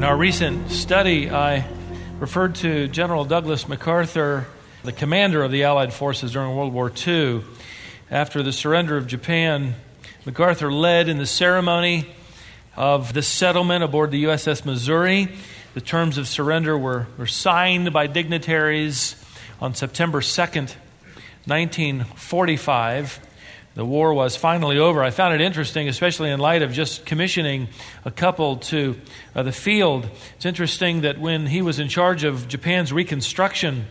In our recent study, I referred to General Douglas MacArthur, the commander of the Allied forces during World War II. After the surrender of Japan, MacArthur led in the ceremony of the settlement aboard the USS Missouri. The terms of surrender were, were signed by dignitaries on September 2nd, 1945. The war was finally over. I found it interesting, especially in light of just commissioning a couple to uh, the field. It's interesting that when he was in charge of Japan's reconstruction,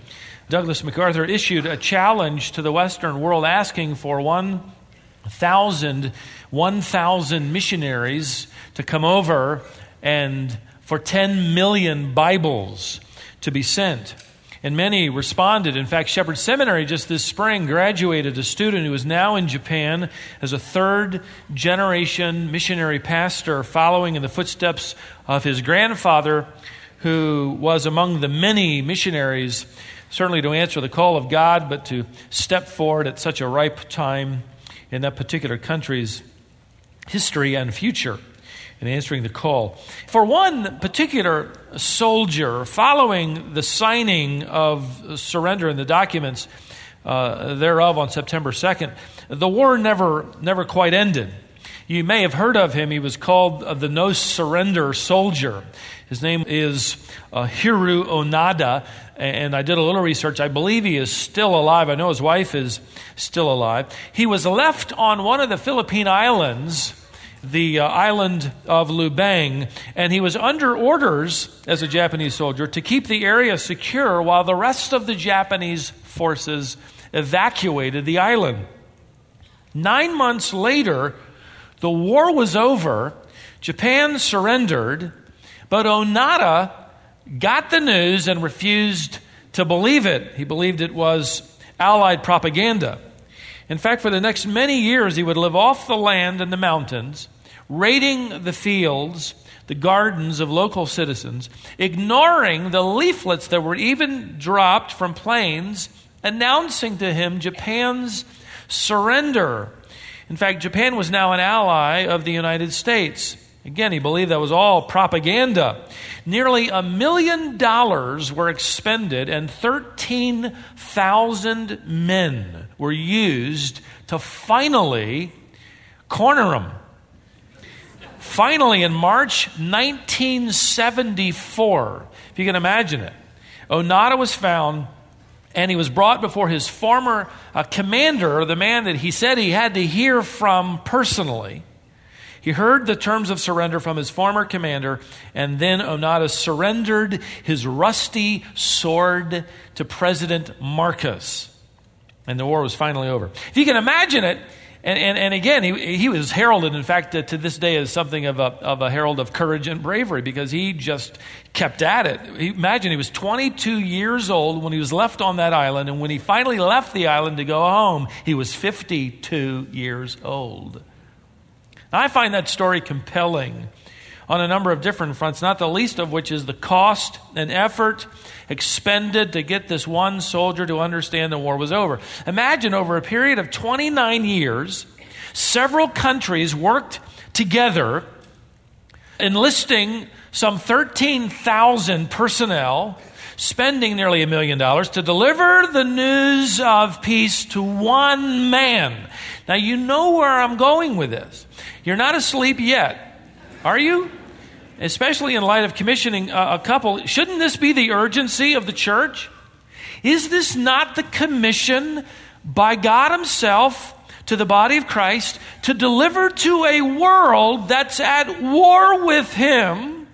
Douglas MacArthur issued a challenge to the Western world asking for 1,000 1,000 missionaries to come over and for 10 million Bibles to be sent. And many responded. In fact, Shepherd Seminary just this spring graduated a student who is now in Japan as a third generation missionary pastor, following in the footsteps of his grandfather, who was among the many missionaries, certainly to answer the call of God, but to step forward at such a ripe time in that particular country's history and future in answering the call. For one particular soldier, following the signing of surrender and the documents uh, thereof on September 2nd, the war never, never quite ended. You may have heard of him. He was called uh, the No Surrender Soldier. His name is uh, Hiroo Onoda, and I did a little research. I believe he is still alive. I know his wife is still alive. He was left on one of the Philippine Islands the uh, island of Lubang, and he was under orders as a Japanese soldier to keep the area secure while the rest of the Japanese forces evacuated the island. Nine months later, the war was over, Japan surrendered, but Onoda got the news and refused to believe it. He believed it was Allied propaganda. In fact, for the next many years, he would live off the land and the mountains, raiding the fields, the gardens of local citizens, ignoring the leaflets that were even dropped from planes announcing to him Japan's surrender. In fact, Japan was now an ally of the United States. Again, he believed that was all propaganda. Nearly a million dollars were expended, and 13,000 men were used to finally corner him. Finally, in March 1974, if you can imagine it, Onoda was found and he was brought before his former uh, commander, the man that he said he had to hear from personally. He heard the terms of surrender from his former commander, and then Onoda surrendered his rusty sword to President Marcos. And the war was finally over. If you can imagine it, and, and, and again, he, he was heralded, in fact, to, this day as something of a, of a herald of courage and bravery because he just kept at it. Imagine he was 22 years old when he was left on that island, and when he finally left the island to go home, he was 52 years old. I find that story compelling on a number of different fronts, not the least of which is the cost and effort expended to get this one soldier to understand the war was over. Imagine over a period of 29 years, several countries worked together, enlisting some 13,000 personnel spending nearly a million dollars to deliver the news of peace to one man. Now, you know where I'm going with this. You're not asleep yet, are you? Especially in light of commissioning a, couple. Shouldn't this be the urgency of the church? Is this not the commission by God Himself to the body of Christ to deliver to a world that's at war with Him?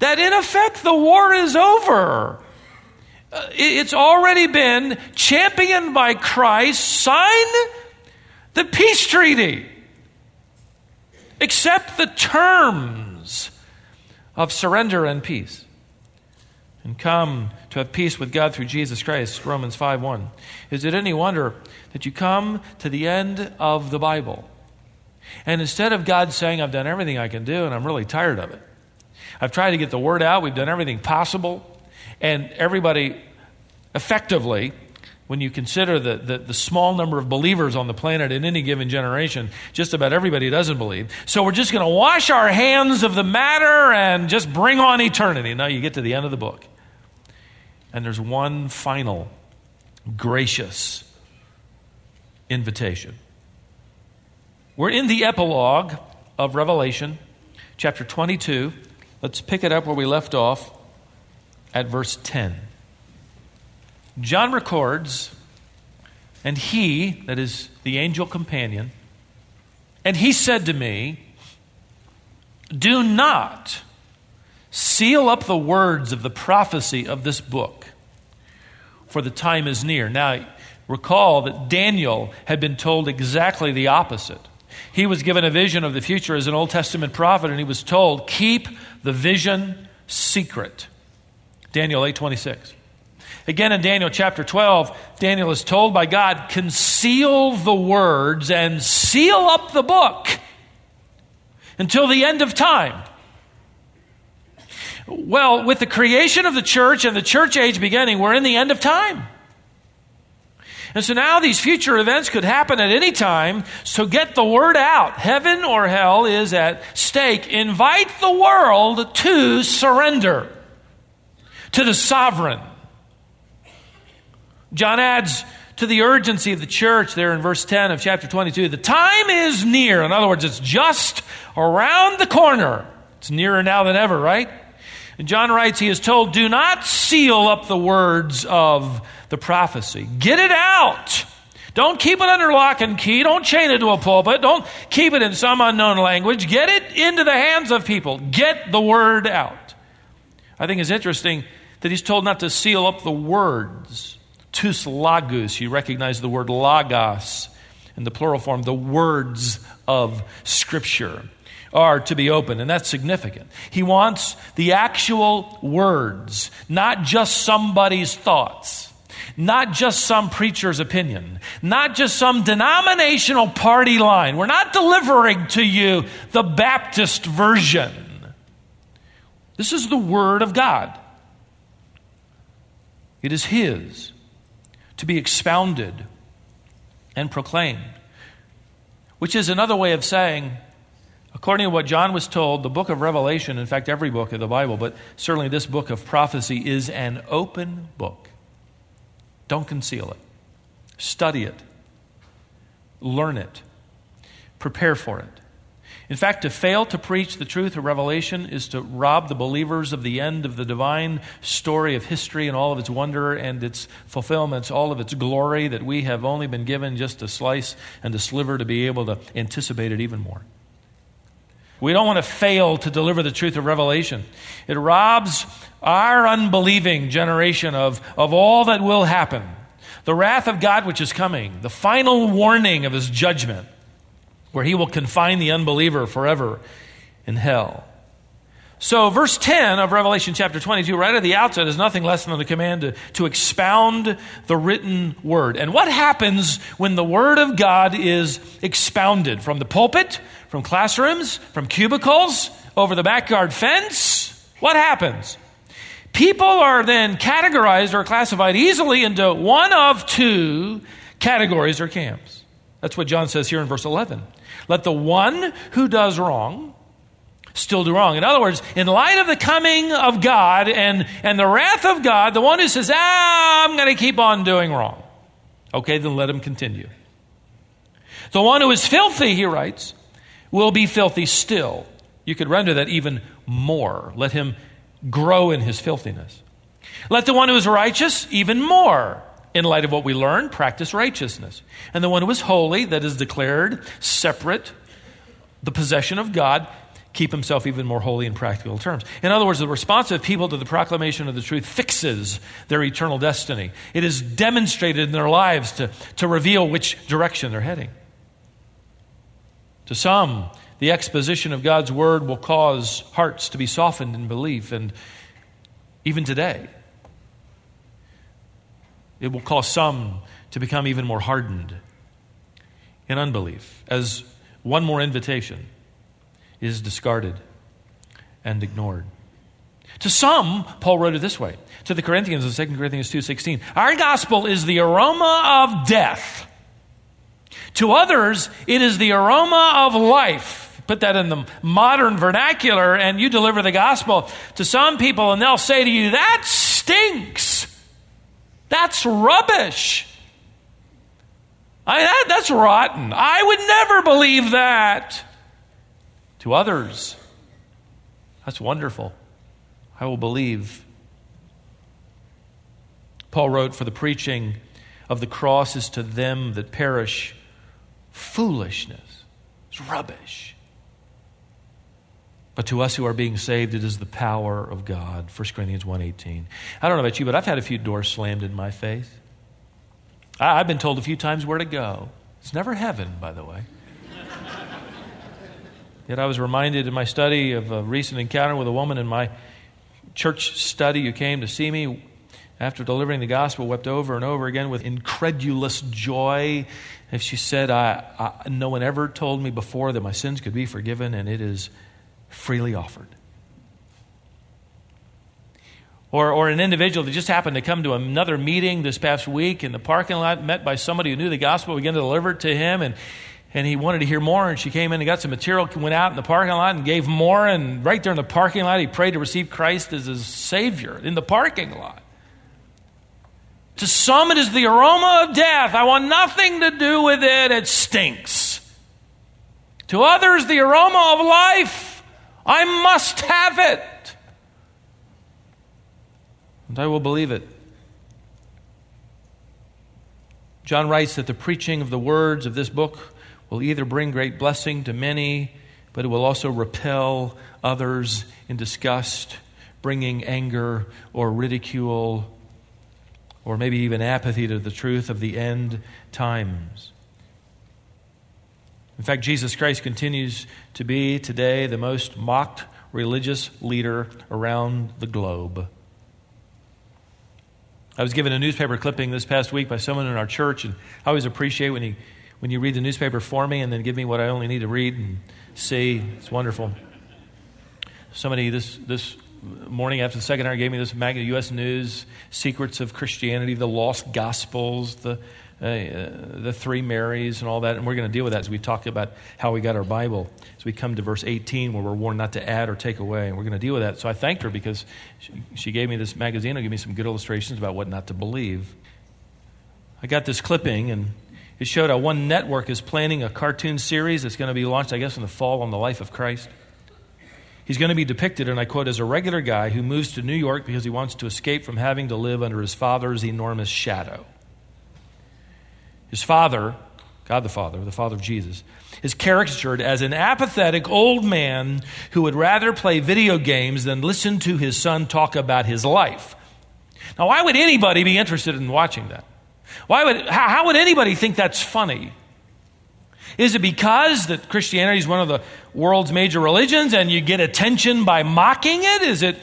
That in effect the war is over. Uh, it's already been championed by Christ. Sign the peace treaty. Accept the terms of surrender and peace. And come to have peace with God through Jesus Christ, Romans 5 1. Is it any wonder that you come to the end of the Bible? And instead of God saying, I've done everything I can do and I'm really tired of it, I've tried to get the word out, we've done everything possible, and everybody effectively when you consider the, the, the, small number of believers on the planet in any given generation, just about everybody doesn't believe. So we're just going to wash our hands of the matter and just bring on eternity. Now you get to the end of the book. And there's one final gracious invitation. We're in the epilogue of Revelation, chapter 22. Let's pick it up where we left off at verse 10. John records, and he, that is the angel companion, and he said to me, Do not seal up the words of the prophecy of this book, for the time is near. Now, recall that Daniel had been told exactly the opposite. He was given a vision of the future as an Old Testament prophet, and he was told, Keep the vision secret. Daniel 8 26. Again, in Daniel chapter 12, Daniel is told by God, conceal the words and seal up the book until the end of time. Well, with the creation of the church and the church age beginning, we're in the end of time. And so now these future events could happen at any time. So get the word out. Heaven or hell is at stake. Invite the world to surrender to the sovereign John adds to the urgency of the church there in verse 10 of chapter 22 the time is near. In other words, it's just around the corner. It's nearer now than ever, right? And John writes, he is told, do not seal up the words of the prophecy. Get it out. Don't keep it under lock and key. Don't chain it to a pulpit. Don't keep it in some unknown language. Get it into the hands of people. Get the word out. I think it's interesting that he's told not to seal up the words tus. You recognize the word logos in the plural form, the words of Scripture are to be open, and that's significant. He wants the actual words, not just somebody's thoughts, not just some preacher's opinion, not just some denominational party line. We're not delivering to you the Baptist version. This is the Word of God, it is His to be expounded and proclaimed. Which is another way of saying, according to what John was told, the book of Revelation, in fact, every book of the Bible, but certainly this book of prophecy, is an open book. Don't conceal it. Study it. Learn it. Prepare for it. In fact, to fail to preach the truth of Revelation is to rob the believers of the end of the divine story of history and all of its wonder and its fulfillments, all of its glory that we have only been given just a slice and a sliver to be able to anticipate it even more. We don't want to fail to deliver the truth of Revelation. It robs our unbelieving generation of, of all that will happen. The wrath of God which is coming, the final warning of his judgment where he will confine the unbeliever forever in hell. So, verse 10 of Revelation chapter 22, right at the outset, is nothing less than the command to, to expound the written word. And what happens when the word of God is expounded? From the pulpit, from classrooms, from cubicles, over the backyard fence? What happens? People are then categorized or classified easily into one of two categories or camps. That's what John says here in verse 11. Let the one who does wrong still do wrong. In other words, in light of the coming of God and, and the wrath of God, the one who says, ah, I'm going to keep on doing wrong. Okay, then let him continue. The one who is filthy, he writes, will be filthy still. You could render that even more. Let him grow in his filthiness. Let the one who is righteous even more in light of what we learn, practice righteousness. And the one who is holy, that is declared separate, the possession of God, keep himself even more holy in practical terms. In other words, the response of people to the proclamation of the truth fixes their eternal destiny. It is demonstrated in their lives to, to reveal which direction they're heading. To some, the exposition of God's word will cause hearts to be softened in belief, and even today, it will cause some to become even more hardened in unbelief as one more invitation is discarded and ignored. To some, Paul wrote it this way to the Corinthians in 2 Corinthians 2:16. Our gospel is the aroma of death. To others, it is the aroma of life. Put that in the modern vernacular, and you deliver the gospel to some people, and they'll say to you, That stinks. That's rubbish. I, that, that's rotten. I would never believe that. To others, that's wonderful. I will believe. Paul wrote, For the preaching of the cross is to them that perish foolishness. It's rubbish. But to us who are being saved, it is the power of God. 1 Corinthians 1.18. I don't know about you, but I've had a few doors slammed in my face. I've been told a few times where to go. It's never heaven, by the way. Yet I was reminded in my study of a recent encounter with a woman in my church study who came to see me after delivering the gospel, wept over and over again with incredulous joy. And she said, I, I, No one ever told me before that my sins could be forgiven, and it is freely offered. Or, or an individual that just happened to come to another meeting this past week in the parking lot, met by somebody who knew the gospel, began to deliver it to him, and, and he wanted to hear more. And she came in and got some material, went out in the parking lot and gave more. And right there in the parking lot, he prayed to receive Christ as his Savior in the parking lot. To some, it is the aroma of death. I want nothing to do with it. It stinks. To others, the aroma of life. I must have it and I will believe it. John writes that the preaching of the words of this book will either bring great blessing to many, but it will also repel others in disgust, bringing anger or ridicule or maybe even apathy to the truth of the end times. In fact, Jesus Christ continues to be today the most mocked religious leader around the globe. I was given a newspaper clipping this past week by someone in our church, and I always appreciate when you, when you read the newspaper for me and then give me what I only need to read and see. It's wonderful. Somebody this, this morning after the second hour gave me this magazine, U.S. News, Secrets of Christianity, the Lost Gospels, the uh, the three Marys and all that. And we're going to deal with that as we talk about how we got our Bible. As we come to verse 18, where we're warned not to add or take away. And we're going to deal with that. So I thanked her because she, she gave me this magazine and gave me some good illustrations about what not to believe. I got this clipping, and it showed how one network is planning a cartoon series that's going to be launched, I guess, in the fall on the life of Christ. He's going to be depicted, and I quote, as a regular guy who moves to New York because he wants to escape from having to live under his father's enormous shadow. His father, God the Father, the Father of Jesus, is caricatured as an apathetic old man who would rather play video games than listen to his son talk about his life. Now, why would anybody be interested in watching that? Why would, how, how would anybody think that's funny? Is it because that Christianity is one of the world's major religions and you get attention by mocking it? Is it,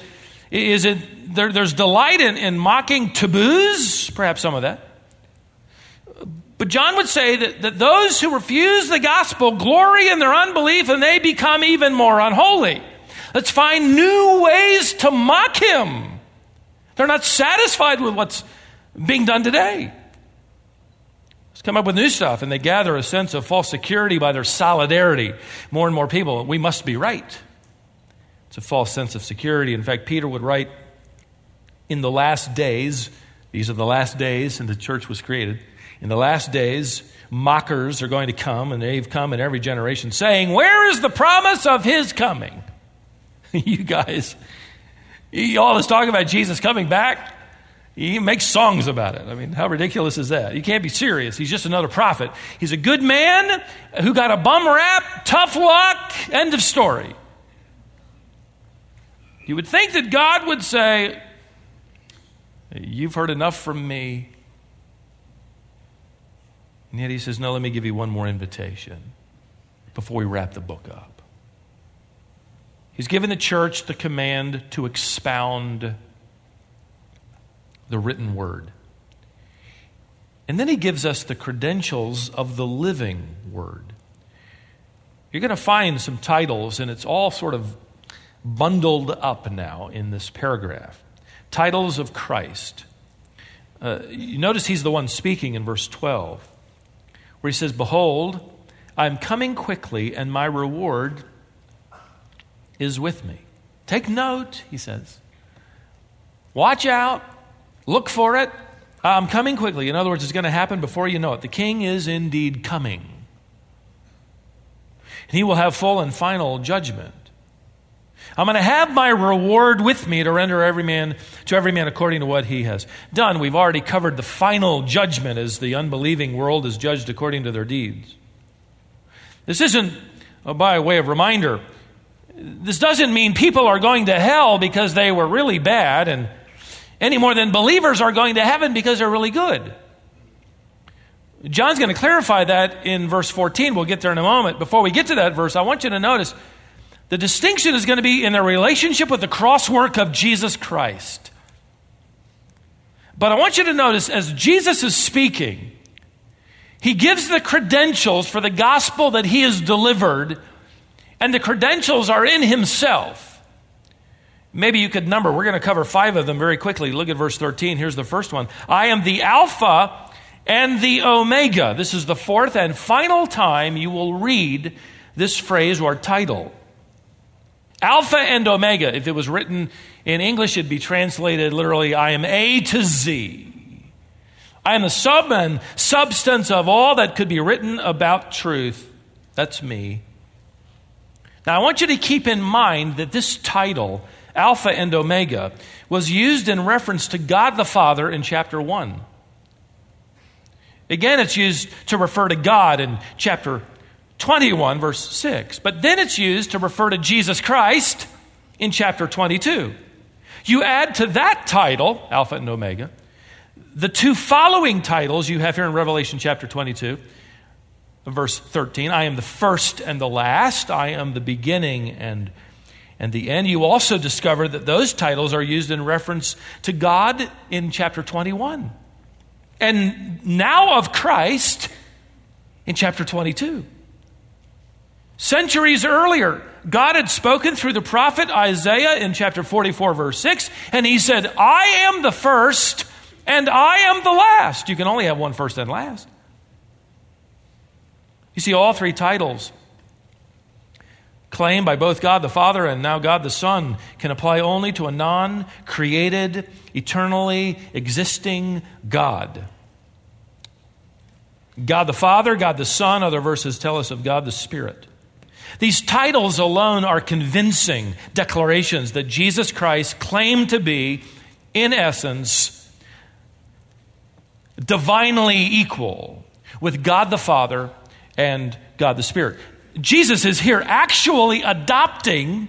is it there, there's delight in, in mocking taboos? Perhaps some of that. But John would say that, that those who refuse the gospel glory in their unbelief and they become even more unholy. Let's find new ways to mock him. They're not satisfied with what's being done today. Let's come up with new stuff, and they gather a sense of false security by their solidarity. More and more people, we must be right. It's a false sense of security. In fact, Peter would write, in the last days, these are the last days, and the church was created. In the last days, mockers are going to come, and they've come in every generation, saying, Where is the promise of his coming? you guys, you this talk about Jesus coming back. He makes songs about it. I mean, how ridiculous is that? You can't be serious. He's just another prophet. He's a good man who got a bum rap, tough luck, end of story. You would think that God would say, You've heard enough from me. And yet he says, No, let me give you one more invitation before we wrap the book up. He's given the church the command to expound the written word. And then he gives us the credentials of the living word. You're going to find some titles, and it's all sort of bundled up now in this paragraph. Titles of Christ. Uh, you notice he's the one speaking in verse 12, where he says, Behold, I'm coming quickly, and my reward is with me. Take note, he says. Watch out. Look for it. I'm coming quickly. In other words, it's going to happen before you know it. The king is indeed coming. And he will have full and final judgment. I'm going to have my reward with me to render every man to every man according to what he has done. We've already covered the final judgment as the unbelieving world is judged according to their deeds. This isn't uh, by way of reminder. This doesn't mean people are going to hell because they were really bad and any more than believers are going to heaven because they're really good. John's going to clarify that in verse 14. We'll get there in a moment. Before we get to that verse, I want you to notice the distinction is going to be in their relationship with the cross work of Jesus Christ. But I want you to notice as Jesus is speaking, he gives the credentials for the gospel that he has delivered, and the credentials are in himself. Maybe you could number, we're going to cover five of them very quickly. Look at verse 13. Here's the first one I am the Alpha and the Omega. This is the fourth and final time you will read this phrase or title. Alpha and Omega. If it was written in English, it'd be translated literally I am A to Z. I am the sub and substance of all that could be written about truth. That's me. Now, I want you to keep in mind that this title Alpha and Omega, was used in reference to God the Father in chapter 1. Again, it's used to refer to God in chapter 21, verse 6. But then it's used to refer to Jesus Christ in chapter 22. You add to that title, Alpha and Omega, the two following titles you have here in Revelation chapter 22, verse 13 I am the first and the last, I am the beginning and and the end, you also discover that those titles are used in reference to God in chapter 21. And now of Christ in chapter 22. Centuries earlier, God had spoken through the prophet Isaiah in chapter 44, verse 6, and he said, I am the first and I am the last. You can only have one first and last. You see, all three titles claimed by both God the Father and now God the Son can apply only to a non created, eternally existing God. God the Father, God the Son, other verses tell us of God the Spirit. These titles alone are convincing declarations that Jesus Christ claimed to be, in essence, divinely equal with God the Father and God the Spirit. Jesus is here actually adopting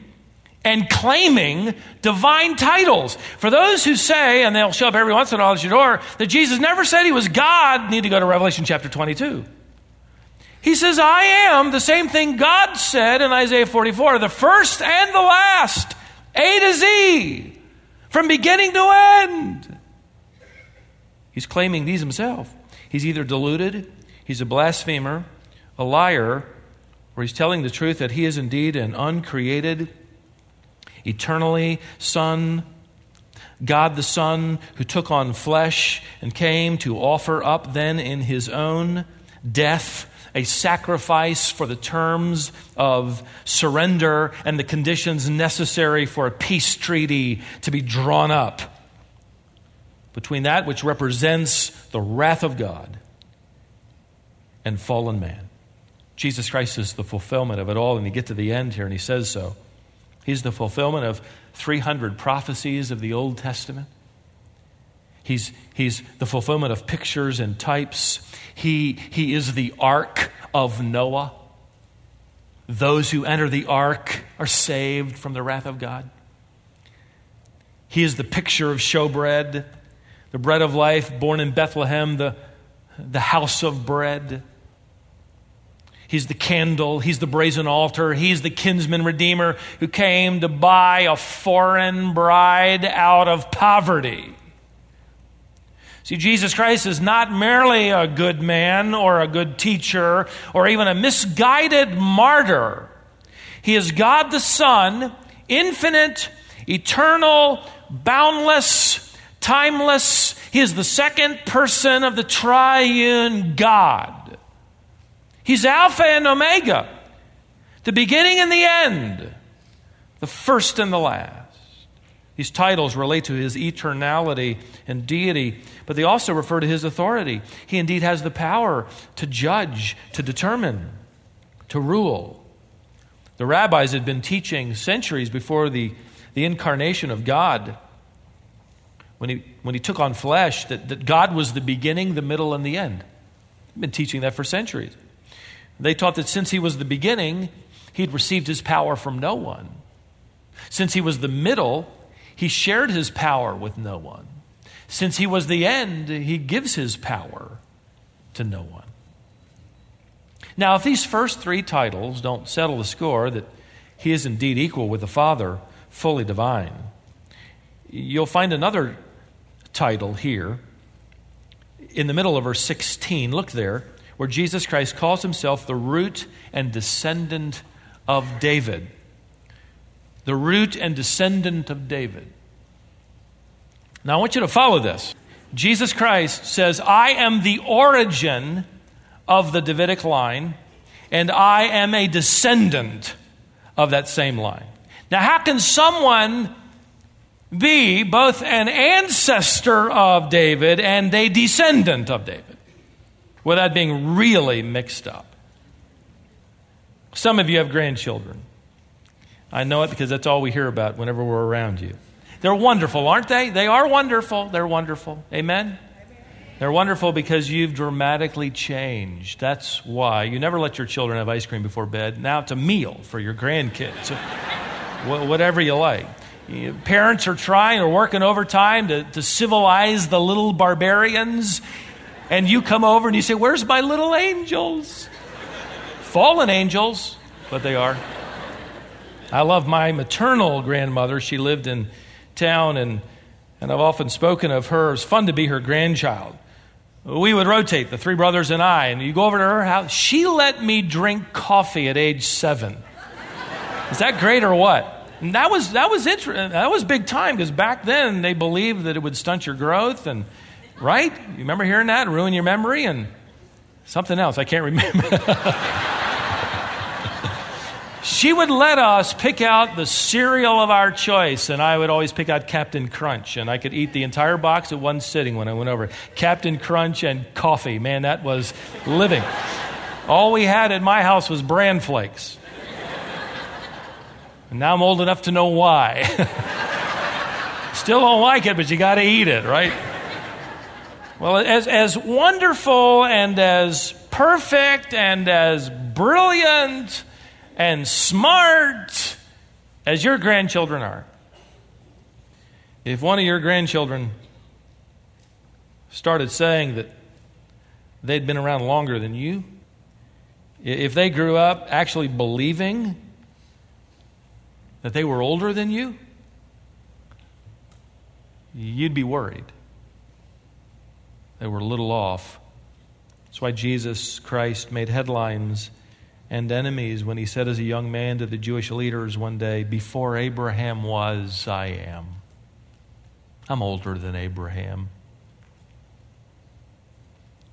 and claiming divine titles. For those who say, and they'll show up every once in a while at your door, that Jesus never said he was God, need to go to Revelation chapter 22. He says, I am the same thing God said in Isaiah 44, the first and the last, A to Z, from beginning to end. He's claiming these himself. He's either deluded, he's a blasphemer, a liar, or he's telling the truth that he is indeed an uncreated, eternally Son, God the Son, who took on flesh and came to offer up then in his own death a sacrifice for the terms of surrender and the conditions necessary for a peace treaty to be drawn up between that which represents the wrath of God and fallen man. Jesus Christ is the fulfillment of it all. And you get to the end here, and he says so. He's the fulfillment of 300 prophecies of the Old Testament. He's, he's the fulfillment of pictures and types. He, he is the ark of Noah. Those who enter the ark are saved from the wrath of God. He is the picture of showbread, the bread of life born in Bethlehem, the, the house of bread. He's the candle. He's the brazen altar. He's the kinsman redeemer who came to buy a foreign bride out of poverty. See, Jesus Christ is not merely a good man or a good teacher or even a misguided martyr. He is God the Son infinite, eternal, boundless, timeless. He is the second person of the triune God. He's Alpha and Omega, the beginning and the end, the first and the last. These titles relate to his eternality and deity, but they also refer to his authority. He indeed has the power to judge, to determine, to rule. The rabbis had been teaching centuries before the, the incarnation of God, when he, when he took on flesh, that, that God was the beginning, the middle, and the end. They've been teaching that for centuries. They taught that since he was the beginning, he'd received his power from no one. Since he was the middle, he shared his power with no one. Since he was the end, he gives his power to no one. Now, if these first three titles don't settle the score that he is indeed equal with the Father, fully divine, you'll find another title here in the middle of verse 16. Look there, where Jesus Christ calls himself the root and descendant of David the root and descendant of David. Now, I want you to follow this. Jesus Christ says, I am the origin of the Davidic line, and I am a descendant of that same line. Now, how can someone be both an ancestor of David and a descendant of David without being really mixed up? Some of you have grandchildren. I know it because that's all we hear about whenever we're around you. They're wonderful, aren't they? They are wonderful. They're wonderful. Amen? They're wonderful because you've dramatically changed. That's why. You never let your children have ice cream before bed. Now it's a meal for your grandkids. Whatever you like. Parents are trying or working overtime to, to civilize the little barbarians. And you come over and you say, Where's my little angels? Fallen angels, but they are. I love my maternal grandmother. She lived in town, and, and I've often spoken of her. It's fun to be her grandchild. We would rotate, the three brothers and I, and you go over to her house. She let me drink coffee at age seven. Is that great or what? And that was that was interesting. That was big time because back then they believed that it would stunt your growth and right. You remember hearing that ruin your memory and something else I can't remember. she would let us pick out the cereal of our choice, and I would always pick out Captain Crunch, and I could eat the entire box at one sitting when I went over. Captain Crunch and coffee, man, that was living. All we had at my house was bran flakes. And now I'm old enough to know why. Still don't like it, but you got to eat it, right? Well, as, as wonderful and as perfect and as brilliant and smart as your grandchildren are, if one of your grandchildren started saying that they'd been around longer than you, if they grew up actually believing that they were older than you, you'd be worried. They were a little off. That's why Jesus Christ made headlines and enemies when he said as a young man to the Jewish leaders one day, Before Abraham was, I am. I'm older than Abraham.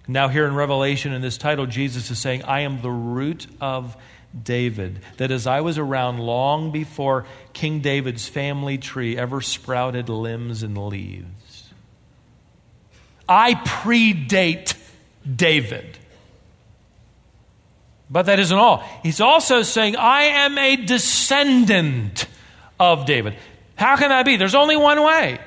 Now, here in Revelation, in this title, Jesus is saying, I am the root of David. That as I was around long before King David's family tree ever sprouted limbs and leaves, I predate David. But that isn't all. He's also saying, I am a descendant of David. How can that be? There's only one way.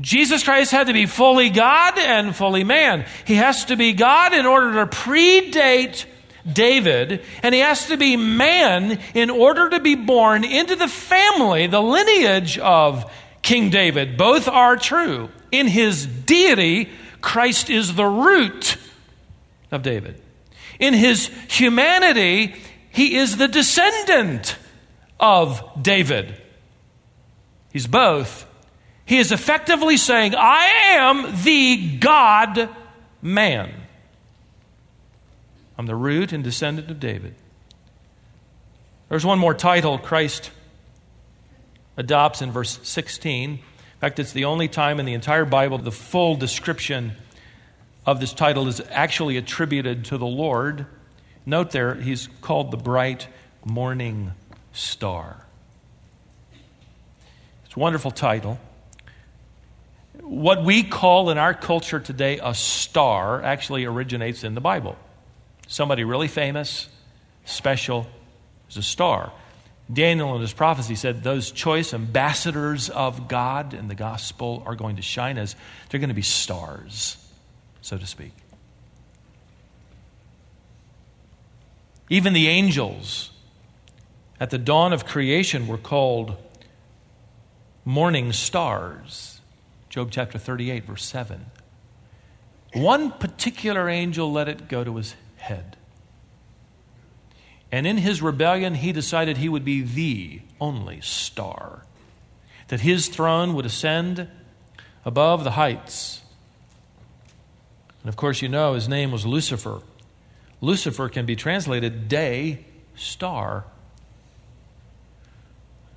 Jesus Christ had to be fully God and fully man. He has to be God in order to predate David, and he has to be man in order to be born into the family, the lineage of King David. Both are true. In his deity, Christ is the root of David. In his humanity, he is the descendant of David. He's both. He is effectively saying, I am the God man. I'm the root and descendant of David. There's one more title Christ adopts in verse 16. In fact, it's the only time in the entire Bible the full description of this title is actually attributed to the Lord. Note there, he's called the bright morning star. It's a wonderful title. What we call in our culture today a star actually originates in the Bible. Somebody really famous, special, is a star. Daniel in his prophecy said those choice ambassadors of God in the gospel are going to shine as they're going to be stars, so to speak. Even the angels at the dawn of creation were called morning stars. Job chapter 38, verse 7. One particular angel let it go to his head. And in his rebellion, he decided he would be the only star, that his throne would ascend above the heights. And of course, you know his name was Lucifer. Lucifer can be translated day star.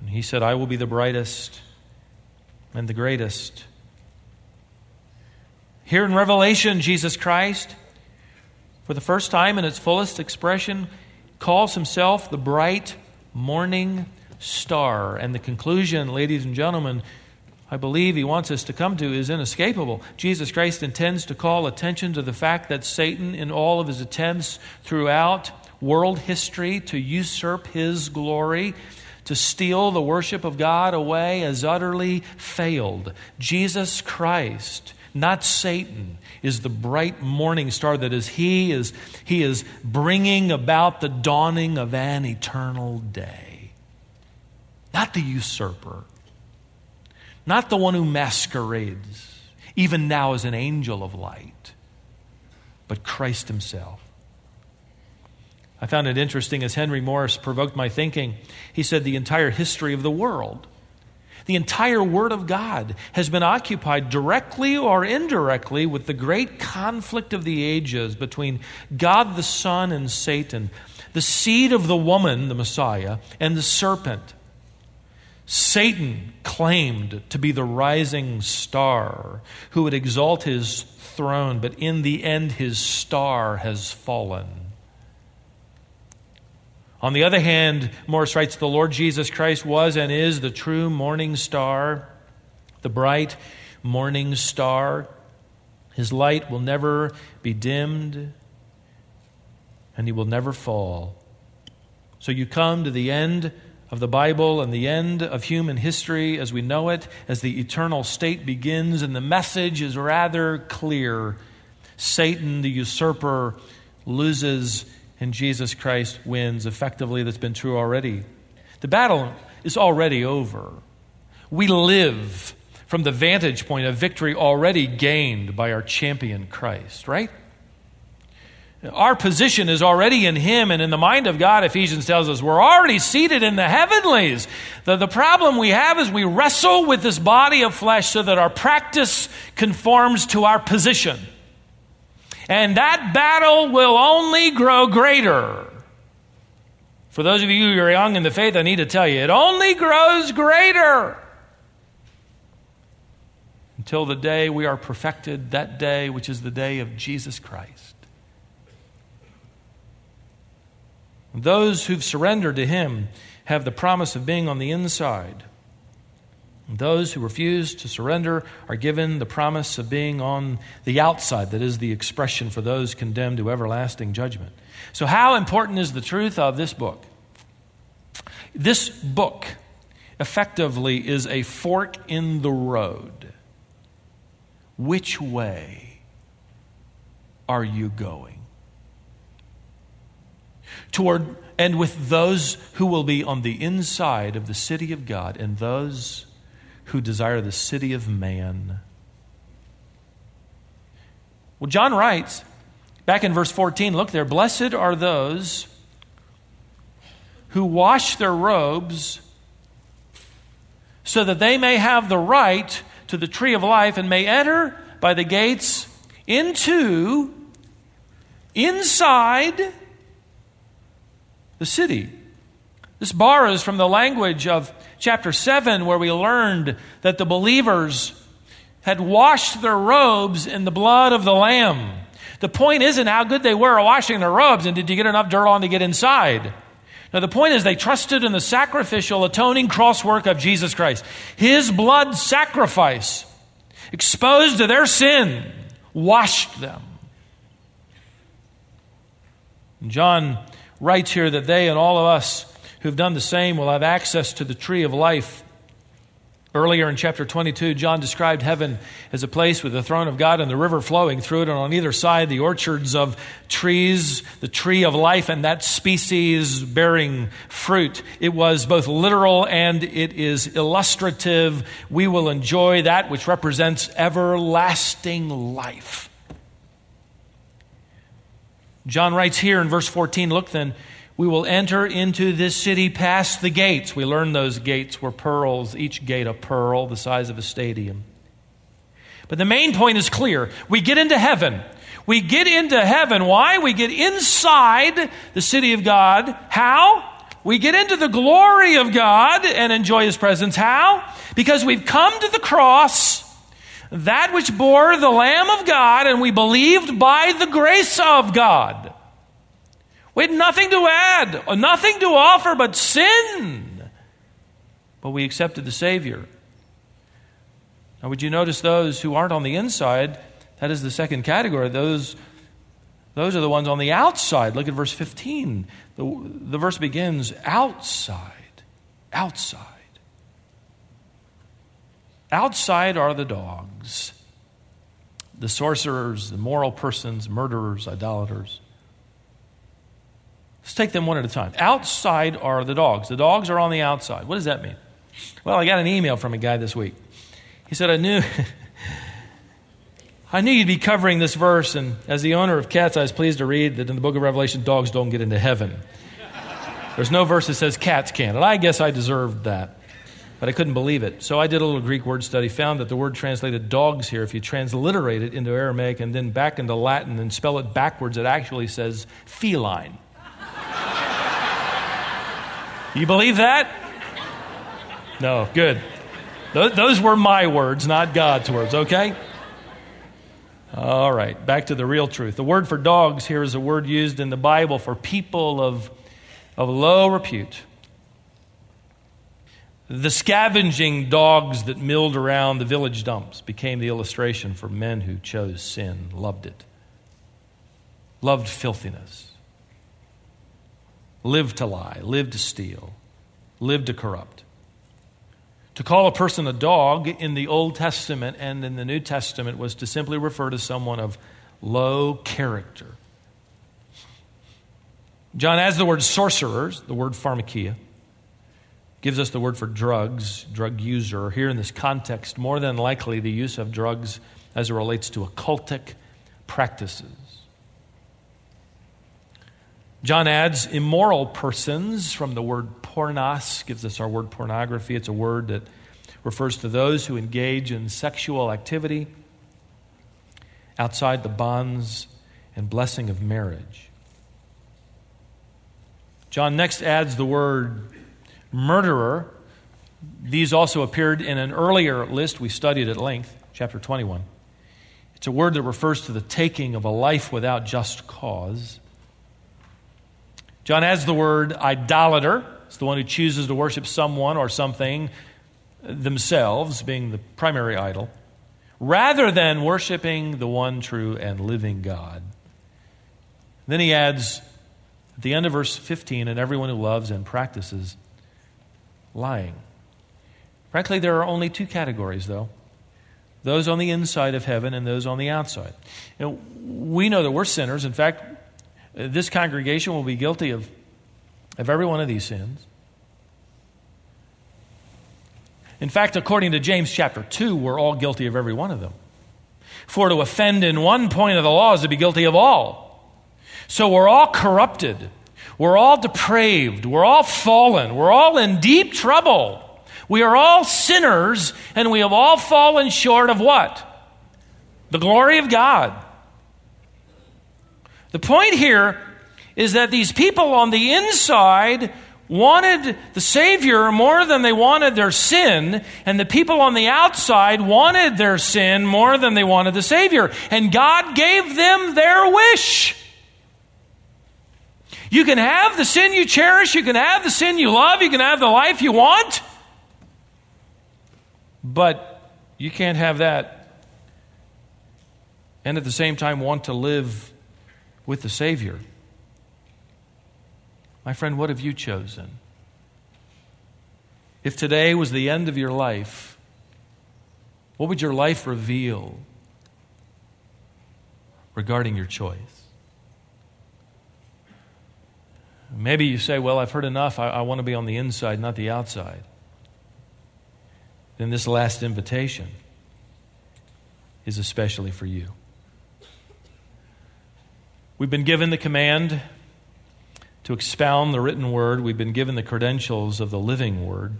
And he said, I will be the brightest and the greatest. Here in Revelation, Jesus Christ, for the first time in its fullest expression, calls himself the bright morning star. And the conclusion, ladies and gentlemen, I believe he wants us to come to is inescapable. Jesus Christ intends to call attention to the fact that Satan, in all of his attempts throughout world history to usurp his glory, to steal the worship of God away, has utterly failed. Jesus Christ not Satan, is the bright morning star that is he is he is bringing about the dawning of an eternal day. Not the usurper. Not the one who masquerades even now as an angel of light, but Christ himself. I found it interesting as Henry Morris provoked my thinking. He said the entire history of the world the entire Word of God has been occupied directly or indirectly with the great conflict of the ages between God the Son and Satan, the seed of the woman, the Messiah, and the serpent. Satan claimed to be the rising star who would exalt his throne, but in the end, his star has fallen. On the other hand, Morris writes, the Lord Jesus Christ was and is the true morning star, the bright morning star. His light will never be dimmed, and he will never fall. So you come to the end of the Bible and the end of human history as we know it, as the eternal state begins, and the message is rather clear. Satan, the usurper, loses and Jesus Christ wins effectively. That's been true already. The battle is already over. We live from the vantage point of victory already gained by our champion Christ, right? Our position is already in Him and in the mind of God, Ephesians tells us, we're already seated in the heavenlies. The, the problem we have is we wrestle with this body of flesh so that our practice conforms to our position. And that battle will only grow greater. For those of you who are young in the faith, I need to tell you, it only grows greater until the day we are perfected, that day which is the day of Jesus Christ. Those who've surrendered to Him have the promise of being on the inside. Those who refuse to surrender are given the promise of being on the outside, that is the expression for those condemned to everlasting judgment. So, how important is the truth of this book? This book effectively is a fork in the road. Which way are you going? Toward and with those who will be on the inside of the city of God and those who desire the city of man. Well, John writes back in verse 14 look there, blessed are those who wash their robes so that they may have the right to the tree of life and may enter by the gates into, inside the city. This borrows from the language of chapter 7, where we learned that the believers had washed their robes in the blood of the Lamb. The point isn't how good they were at washing their robes and did you get enough dirt on to get inside. Now, the point is they trusted in the sacrificial, atoning cross work of Jesus Christ. His blood sacrifice, exposed to their sin, washed them. John writes here that they and all of us who've done the same will have access to the tree of life. Earlier in chapter 22, John described heaven as a place with the throne of God and the river flowing through it, and on either side, the orchards of trees, the tree of life, and that species bearing fruit. It was both literal and it is illustrative. We will enjoy that which represents everlasting life. John writes here in verse 14 Look then, we will enter into this city past the gates. We learned those gates were pearls, each gate a pearl, the size of a stadium. But the main point is clear. We get into heaven. We get into heaven. Why? We get inside the city of God. How? We get into the glory of God and enjoy His presence. How? Because we've come to the cross, that which bore the Lamb of God, and we believed by the grace of God. We had nothing to add, uh, nothing to offer but sin. But we accepted the Savior. Now, would you notice those who aren't on the inside? That is the second category. Those, those are the ones on the outside. Look at verse 15. The, the verse begins outside. Outside. Outside are the dogs, the sorcerers, the moral persons, murderers, idolaters. Let's take them one at a time. Outside are the dogs. The dogs are on the outside. What does that mean? Well, I got an email from a guy this week. He said, I knew. I knew you'd be covering this verse, and as the owner of cats, I was pleased to read that in the book of Revelation, dogs don't get into heaven. There's no verse that says cats can, and I guess I deserved that, but I couldn't believe it. So I did a little Greek word study, found that the word translated dogs here, if you transliterate it into Aramaic and then back into Latin and spell it backwards, it actually says feline. You believe that? No, good. Those were my words, not God's words, okay? All right, back to the real truth. The word for dogs here is a word used in the Bible for people of, of low repute. The scavenging dogs that milled around the village dumps became the illustration for men who chose sin, loved it, loved filthiness lived to lie, lived to steal, lived to corrupt. To call a person a dog in the Old Testament and in the New Testament was to simply refer to someone of low character. John adds the word sorcerers, the word pharmakia, gives us the word for drugs, drug user. Here in this context, more than likely the use of drugs as it relates to occultic practices. John adds immoral persons from the word pornos, gives us our word pornography. It's a word that refers to those who engage in sexual activity outside the bonds and blessing of marriage. John next adds the word murderer. These also appeared in an earlier list we studied at length, chapter 21. It's a word that refers to the taking of a life without just cause. John adds the word idolater. It's the one who chooses to worship someone or something themselves, being the primary idol, rather than worshiping the one true and living God. Then he adds at the end of verse 15, and everyone who loves and practices lying. Frankly, there are only two categories, though those on the inside of heaven and those on the outside. You know, we know that we're sinners. In fact, this congregation will be guilty of, of every one of these sins. In fact, according to James chapter 2, we're all guilty of every one of them. For to offend in one point of the law is to be guilty of all. So we're all corrupted. We're all depraved. We're all fallen. We're all in deep trouble. We are all sinners, and we have all fallen short of what? The glory of God. The point here is that these people on the inside wanted the Savior more than they wanted their sin, and the people on the outside wanted their sin more than they wanted the Savior. And God gave them their wish. You can have the sin you cherish, you can have the sin you love, you can have the life you want, but you can't have that and at the same time want to live with the Savior. My friend, what have you chosen? If today was the end of your life, what would your life reveal regarding your choice? Maybe you say, Well, I've heard enough. I, I want to be on the inside, not the outside. Then this last invitation is especially for you. We've been given the command to expound the written word, we've been given the credentials of the living word.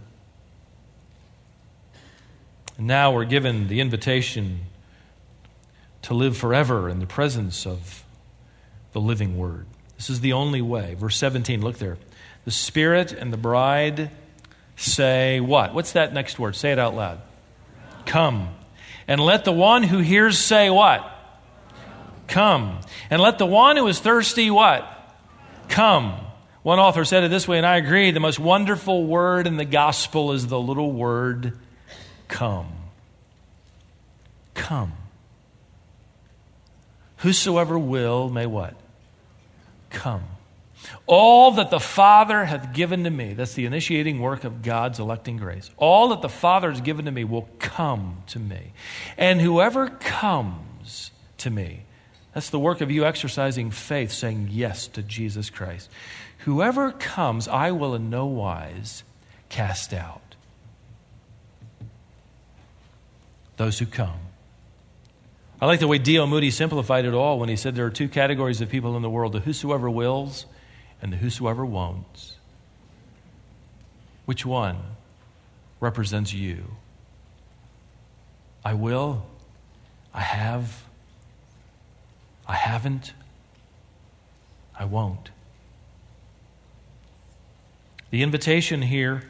And now we're given the invitation to live forever in the presence of the living word. This is the only way. Verse 17, look there. The Spirit and the bride say, What? What's that next word? Say it out loud. Come. And let the one who hears say, What? Come. And let the one who is thirsty, what? Come. One author said it this way, and I agree the most wonderful word in the gospel is the little word come. Come. Whosoever will may what? Come. All that the Father hath given to me, that's the initiating work of God's electing grace. All that the Father has given to me will come to me. And whoever comes to me, that's the work of you exercising faith, saying yes to Jesus Christ. Whoever comes, I will in no wise cast out. Those who come. I like the way D.L. Moody simplified it all when he said there are two categories of people in the world the whosoever wills and the whosoever won't. Which one represents you? I will, I have, I haven't. I won't. The invitation here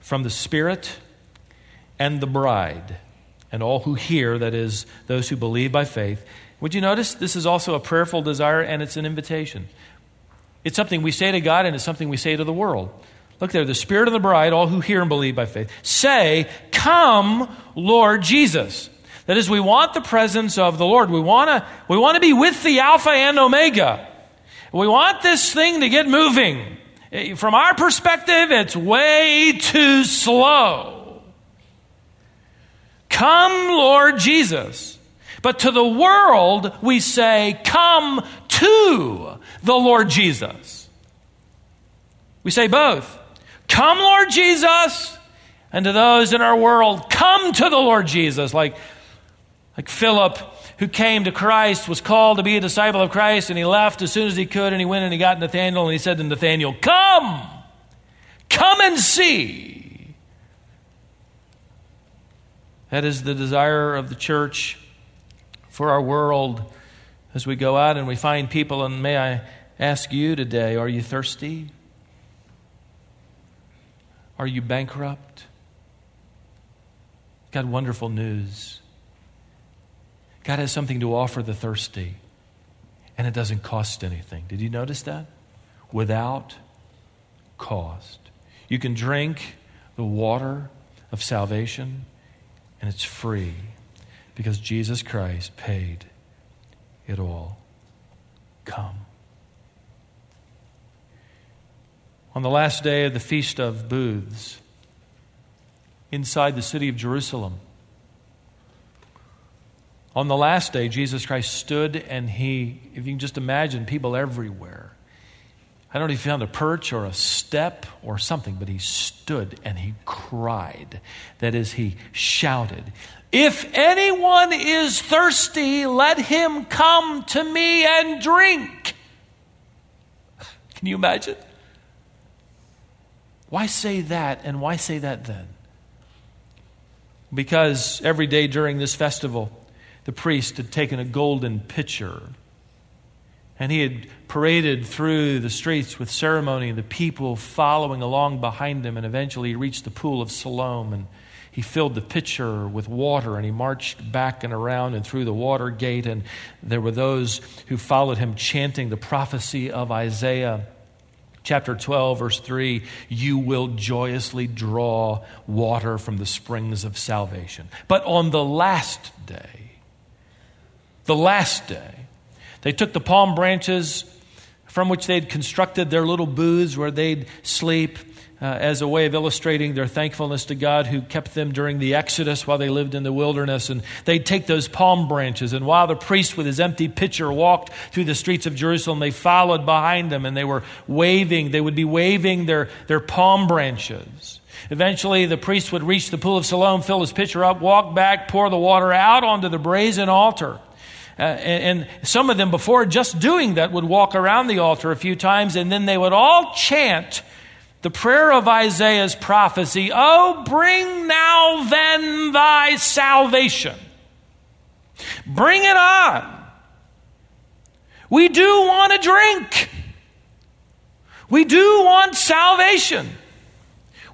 from the Spirit and the bride, and all who hear, that is, those who believe by faith. Would you notice this is also a prayerful desire and it's an invitation? It's something we say to God and it's something we say to the world. Look there, the Spirit and the bride, all who hear and believe by faith, say, Come, Lord Jesus. That is, we want the presence of the Lord. We want to we want to be with the Alpha and Omega. We want this thing to get moving. Eh, from our perspective, it's way too slow. Come, Lord Jesus. But to the world, we say, Come to the Lord Jesus. We say both. Come, Lord Jesus. And to those in our world, come to the Lord Jesus. Like like Philip, who came to Christ, was called to be a disciple of Christ, and he left as soon as he could, and he went and he got Nathanael, and he said to Nathanael, Come! Come and see! That is the desire of the church for our world as we go out and we find people. And may I ask you today are you thirsty? Are you bankrupt? God, wonderful news. God has something to offer the thirsty, and it doesn't cost anything. Did you notice that? Without cost. You can drink the water of salvation, and it's free because Jesus Christ paid it all. Come. On the last day of the Feast of Booths, inside the city of Jerusalem, on the last day, Jesus Christ stood and he, if you can just imagine, people everywhere. I don't know if he found a perch or a step or something, but he stood and he cried. That is, he shouted, If anyone is thirsty, let him come to me and drink. Can you imagine? Why say that and why say that then? Because every day during this festival, the priest had taken a golden pitcher and he had paraded through the streets with ceremony, the people following along behind him, and eventually he reached the pool of Siloam and he filled the pitcher with water and he marched back and around and through the water gate. And there were those who followed him chanting the prophecy of Isaiah. Chapter 12, verse 3 You will joyously draw water from the springs of salvation. But on the last day, the last day, they took the palm branches from which they'd constructed their little booths where they'd sleep uh, as a way of illustrating their thankfulness to God who kept them during the Exodus while they lived in the wilderness. And they'd take those palm branches, and while the priest with his empty pitcher walked through the streets of Jerusalem, they followed behind them and they were waving, they would be waving their, their palm branches. Eventually, the priest would reach the pool of Siloam, fill his pitcher up, walk back, pour the water out onto the brazen altar. Uh, and, and some of them, before just doing that, would walk around the altar a few times, and then they would all chant the prayer of Isaiah's prophecy Oh, bring now then thy salvation. Bring it on. We do want a drink. We do want salvation.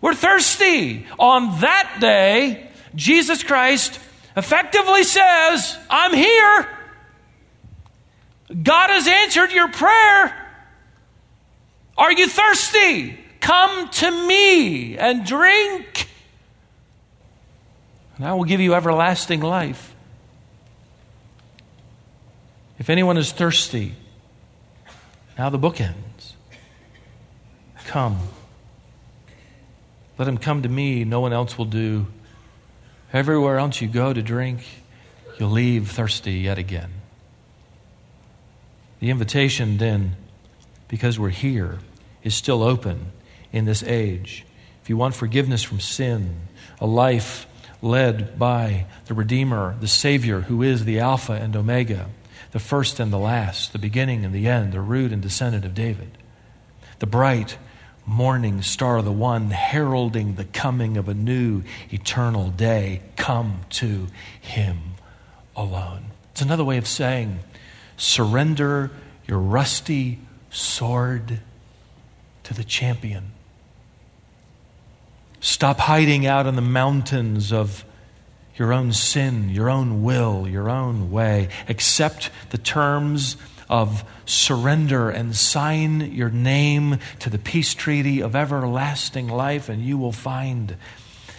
We're thirsty. On that day, Jesus Christ effectively says, I'm here. God has answered your prayer. Are you thirsty? Come to me and drink, and I will give you everlasting life. If anyone is thirsty, now the book ends. Come. Let him come to me. No one else will do. Everywhere else you go to drink, you'll leave thirsty yet again. The invitation, then, because we're here, is still open in this age. If you want forgiveness from sin, a life led by the Redeemer, the Savior, who is the Alpha and Omega, the first and the last, the beginning and the end, the root and descendant of David, the bright morning star, the one heralding the coming of a new eternal day, come to Him alone. It's another way of saying, Surrender your rusty sword to the champion. Stop hiding out in the mountains of your own sin, your own will, your own way. Accept the terms of surrender and sign your name to the peace treaty of everlasting life, and you will find,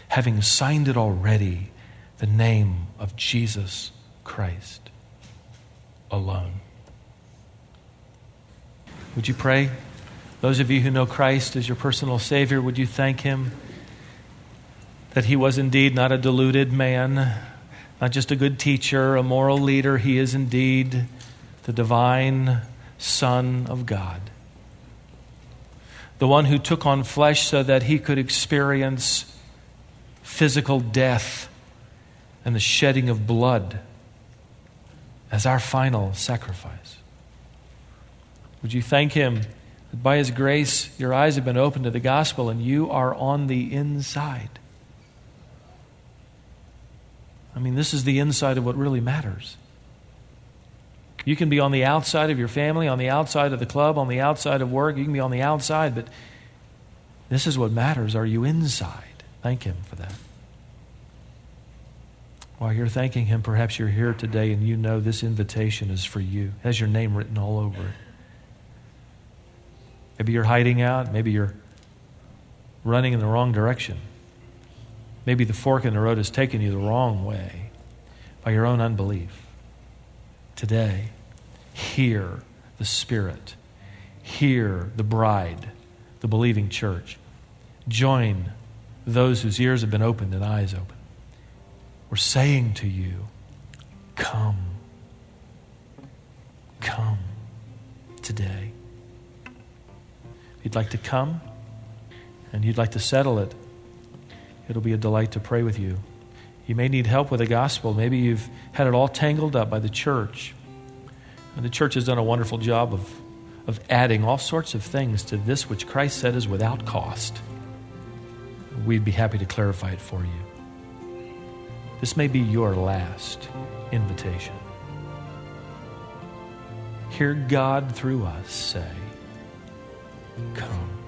having signed it already, the name of Jesus Christ alone. Would you pray? Those of you who know Christ as your personal Savior, would you thank Him that He was indeed not a deluded man, not just a good teacher, a moral leader. He is indeed the divine Son of God, the one who took on flesh so that He could experience physical death and the shedding of blood as our final sacrifice. Would you thank Him that by His grace your eyes have been opened to the gospel and you are on the inside? I mean, this is the inside of what really matters. You can be on the outside of your family, on the outside of the club, on the outside of work. You can be on the outside, but this is what matters. Are you inside? Thank Him for that. While you're thanking Him, perhaps you're here today and you know this invitation is for you. Has your name written all over it. Maybe you're hiding out. Maybe you're running in the wrong direction. Maybe the fork in the road has taken you the wrong way by your own unbelief. Today, hear the Spirit, hear the bride, the believing church. Join those whose ears have been opened and eyes opened. We're saying to you, Come. Come today. If you'd like to come and you'd like to settle it, it'll be a delight to pray with you. You may need help with the gospel. Maybe you've had it all tangled up by the church. And the church has done a wonderful job of, of adding all sorts of things to this which Christ said is without cost. We'd be happy to clarify it for you. This may be your last invitation. hear God through us say, Come.